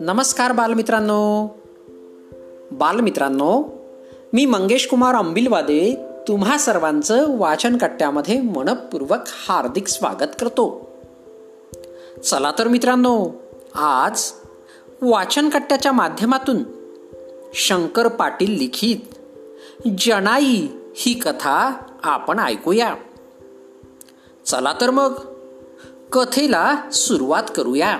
नमस्कार बालमित्रांनो. बालमित्रांनो मी मंगेश कुमार अंबिलवादे तुम्हा सर्वांचं वाचन कट्ट्यामध्ये मनपूर्वक हार्दिक स्वागत करतो. चला तर मित्रांनो आज वाचन कट्ट्याच्या माध्यमातून शंकर पाटील लिखित जनाई ही कथा आपण ऐकूया. चला तर मग. कथेला सुरुवात करूया.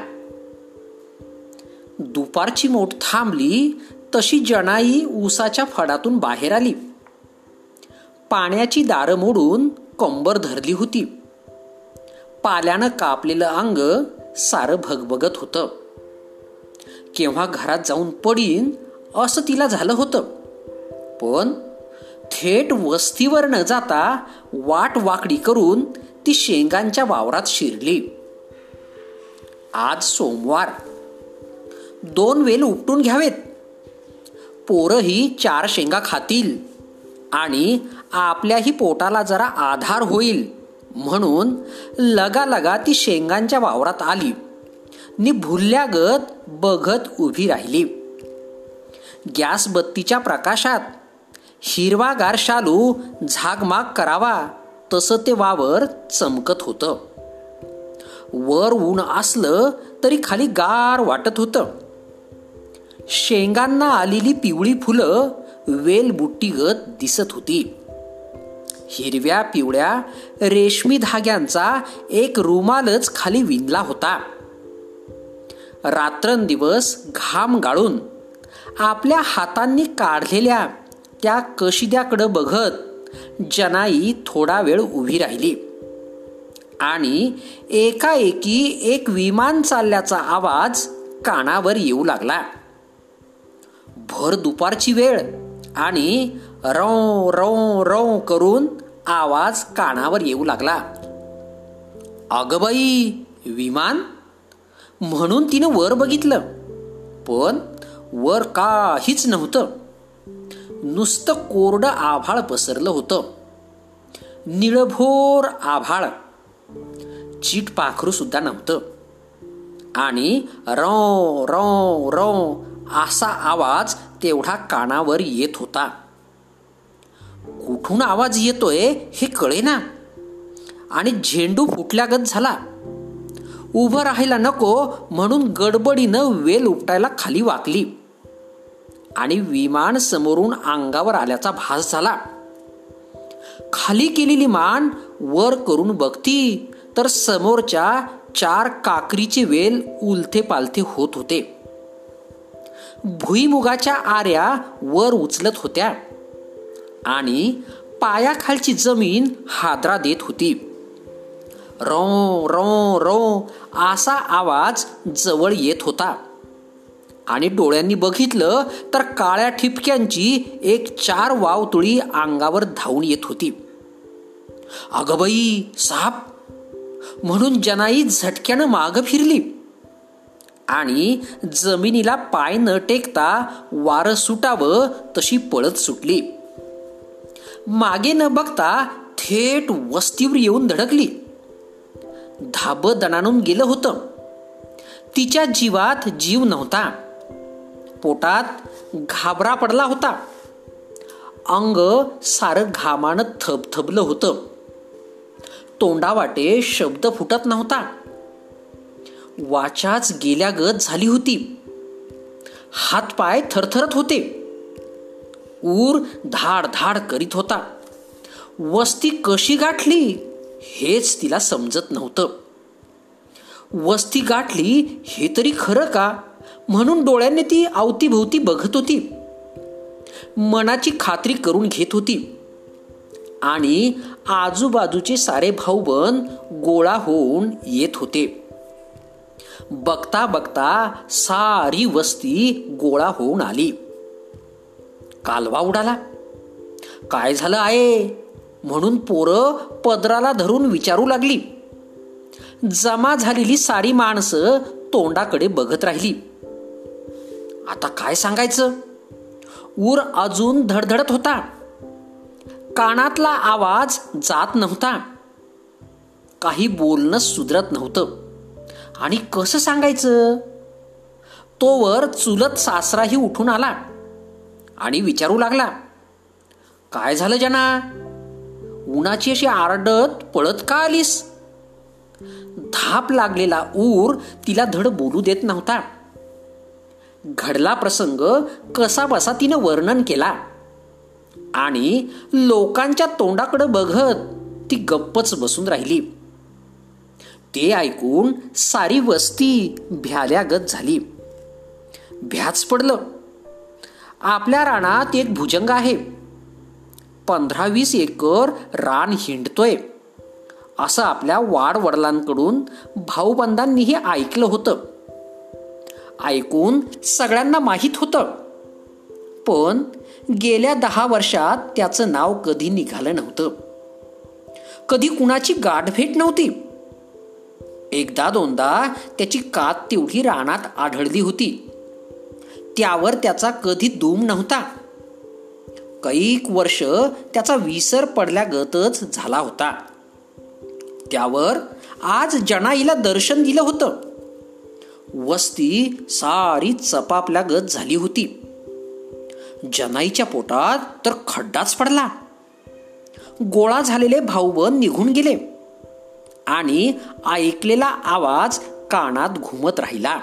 दुपारची मोठ थांबली तशी जनाई ऊसाच्या फडातून बाहेर आली. पाण्याची दारं मोडून कंबर धरली होती. पाल्यानं कापलेलं अंग सारं भगभगत होतं. केव्हा घरात जाऊन पडीन असं तिला झालं होतं. पण थेट वस्तीवर न जाता वाट वाकडी करून ती शेंगांच्या वावरात शिरली. आज सोमवार. दोन वेल उपटून घ्यावेत. पोरंही चार शेंगा खातील आणि आपल्याही पोटाला जरा आधार होईल म्हणून लगालगा ती शेंगांच्या वावरात आली. नि भुल्ल्यागत बघत उभी राहिली. गॅस बत्तीच्या प्रकाशात हिरवागार शालू झागमाग करावा. तसं ते वावर चमकत होतं. वर ऊन असलं तरी खाली गार वाटत होतं. शेंगांना आलेली पिवळी फुलं वेल बुट्टीगत दिसत होती. हिरव्या पिवळ्या रेशमी धाग्यांचा एक रुमालच खाली विणला होता. रात्रंदिवस घाम गाळून आपल्या हातांनी काढलेल्या त्या कशिद्याकडं बघत जनाई थोडा वेळ उभी राहिली. आणि एकाएकी एक विमान चालल्याचा आवाज कानावर येऊ लागला. भर दुपारची वेळ आणि रौ रौ रौ करून आवाज कानावर येऊ लागला. अगबाई विमान? म्हणून तिनं वर बघितलं. पण वर काहीच नव्हतं. नुसतं कोरडं आभाळ पसरलं होतं. निळभोर आभाळ. चीट पाखरू सुद्धा नव्हतं. आणि रौ रौ रौ असा आवाज तेवढा कानावर येत होता. कुठून आवाज येतोय हे कळेना. आणि झेंडू फुटल्यागत झाला. उभं राहायला नको म्हणून गडबडीनं वेल उपटायला खाली वाकली. आणि विमान समोरून अंगावर आल्याचा भास झाला. खाली केलेली मान वर करून बघती तर समोरच्या चार काकरीचे वेल उलथे पालथे होत होते. भुईमुगाच्या आर्या वर उचलत होत्या आणि पायाखालची जमीन हादरा देत होती. रो रो रो असा आवाज जवळ येत होता. आणि डोळ्यांनी बघितलं तर काळ्या ठिपक्यांची एक चार वावतुळी अंगावर धावून येत होती. अगबाई साप! म्हणून जनाई झटक्यानं माग फिरली. आणि जमिनीला पाय न टेकता वारं सुटावं तशी पळत सुटली. मागे न बघता थेट वस्तीवर येऊन धडकली. धाब दणानून गेलं होतं. तिच्या जीवात जीव नव्हता. पोटात घाबरा पडला होता. अंग सारं घामानं थबथबलं होतं. तोंडावाटे शब्द फुटत नव्हता. वाचाच गेल्यागत झाली होती. हातपाय थरथरत होते. ऊर धाड धाड करीत होता. वस्ती कशी गाठली हेच तिला समजत नव्हतं. वस्ती गाठली हे तरी खरं का? म्हणून डोळ्यांनी ती अवतीभोवती बघत होती. मनाची खात्री करून घेत होती. आणि आजूबाजूचे सारे भाऊबंद गोळा होऊन येत होते. बघता बघता सारी वस्ती गोळा होऊन आली. कालवा उडाला. काय झालं आहे? म्हणून पोरं पदराला धरून विचारू लागली. जमा झालेली सारी माणसं तोंडाकडे बघत राहिली. आता काय सांगायचं? ऊर अजून धडधडत होता. कानातला आवाज जात नव्हता. काही बोलणं सुधरत नव्हतं. आणि कसं सांगायचं? तोवर चुलत सासराही उठून आला आणि विचारू लागला काय झालं जना? उन्हाची अशी आरडत पळत का आलीस? धाप लागलेला ऊर तिला धड बोलू देत नव्हता. घडला प्रसंग कसा बसा तिनं वर्णन केला. आणि लोकांच्या तोंडाकडे बघत ती गप्पच बसून राहिली. ते ऐकून सारी वस्ती भ्याल्यागत झाली. भ्याच पडलं. आपल्या रानात एक भुजंग आहे. पंधरा वीस एकर रान हिंडतोय. असं आपल्या वाडवडिलांकडून भाऊबंधांनीही ऐकलं होतं. ऐकून सगळ्यांना माहीत होतं. पण गेल्या दहा वर्षात त्याचं नाव कधी निघालं नव्हतं. कधी कुणाची गाठभेट नव्हती. एकदा दोनदा त्याची कात तेवढी रानात आढळली होती. त्यावर त्याचा कधी दूम नव्हता. कैक वर्ष त्याचा विसर पडल्यागतच झाला होता. त्यावर आज जनाईला दर्शन दिलं होतं. वस्ती सारी चपापल्या गत झाली होती. जनाईच्या पोटात तर खड्डाच पडला. गोळा झालेले भाऊबन निघून गेले आणि ऐकलेला आवाज कानात घुमत राहिला.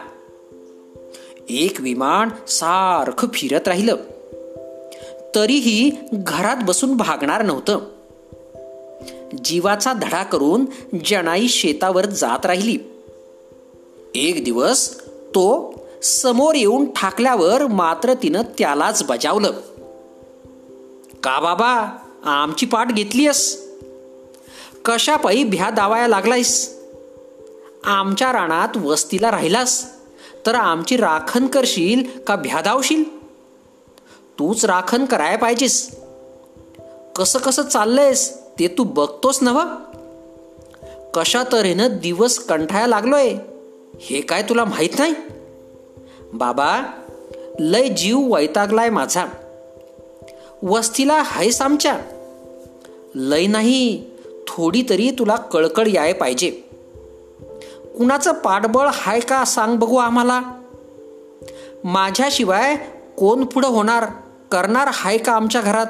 एक विमान सारखं फिरत राहिलं. तरीही घरात बसून भागणार नव्हतं. जीवाचा धडा करून जनाई शेतावर जात राहिली. एक दिवस तो समोर येऊन ठाकल्यावर मात्र तिनं त्यालाच बजावलं. का बाबा आमची पाठ घेतलीयस? कशापायी भ्या दावाया लागलायस? आमच्या रानात वस्तीला राहिलास तर आमची राखण करशील का भ्या धावशील तूच राखण करायला पाहिजेस. कसं कसं चाललंयस ते तू बघतोस नव कशा तऱ्हेनं दिवस कंठाया लागलोय? हे काय तुला माहीत नाही? बाबा लय जीव वैतागलाय माझा. वस्तीला हायस आमच्या. लय नाही थोडी तरी तुला कळकळ याय पाहिजे. कुणाचं पाठबळ हाय का सांग बघू आम्हाला. माझ्याशिवाय कोण पुढं होणार करणार हाय का आमच्या घरात?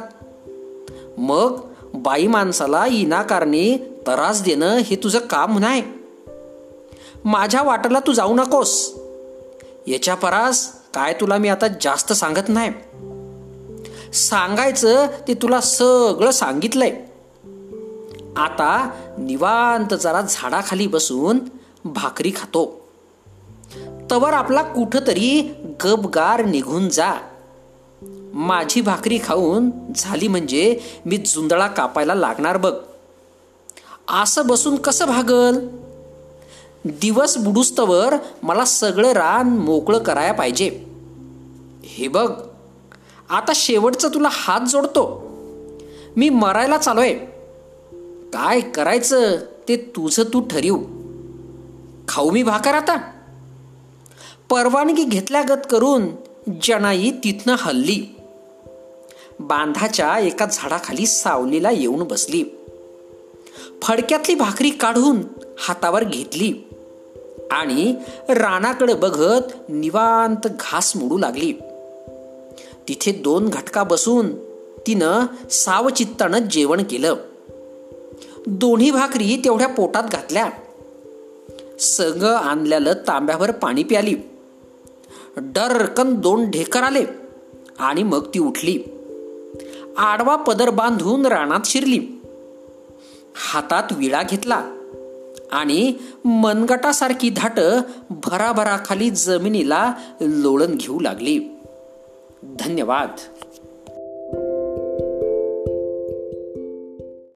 मग बाई माणसाला इनाकारणी त्रास देणं हे तुझं काम नाही माझ्या वाटेला तू जाऊ नकोस. याच्या परास काय तुला मी आता जास्त सांगत नाही. सांगायचं ते तुला सगळं सांगितलंय. आता निवांत जरा झाडाखाली बसून भाकरी खातो. तवर आपला कुठंतरी गबगार निघून जा. माझी भाकरी खाऊन झाली म्हणजे मी जुंदळा कापायला लागणार बघ. असं बसून कसं भागल? दिवस बुडुस्तवर मला सगळं रान मोकळं करायला पाहिजे. हे बघ आता शेवटचं तुला हात जोडतो. मी मरायला चालोय. काय करायचं ते तुझं तू ठरीव. खाऊ मी भाकर आता. परवानगी घेतल्यागत करून जनाई तिथनं हल्ली. बांधाच्या एका झाडाखाली सावलीला येऊन बसली. फडक्यातली भाकरी काढून हातावर घेतली. आणि रानाकडे बघत निवांत घास मोडू लागली. तिथे दोन घटका बसून तिनं सावचित्तानं जेवण केलं. दोन्ही भाकरी तेवढ्या पोटात घातल्या. सग आणल्यालं तांब्यावर पाणी प्याली. डरकन दोन ढेकर आले आणि मग ती उठली. आडवा पदर बांधून रानात शिरली. हातात विळा घेतला. आणि मनगटासारखी धाट भराभराखाली जमिनीला लोळण घेऊ लागली. धन्यवाद.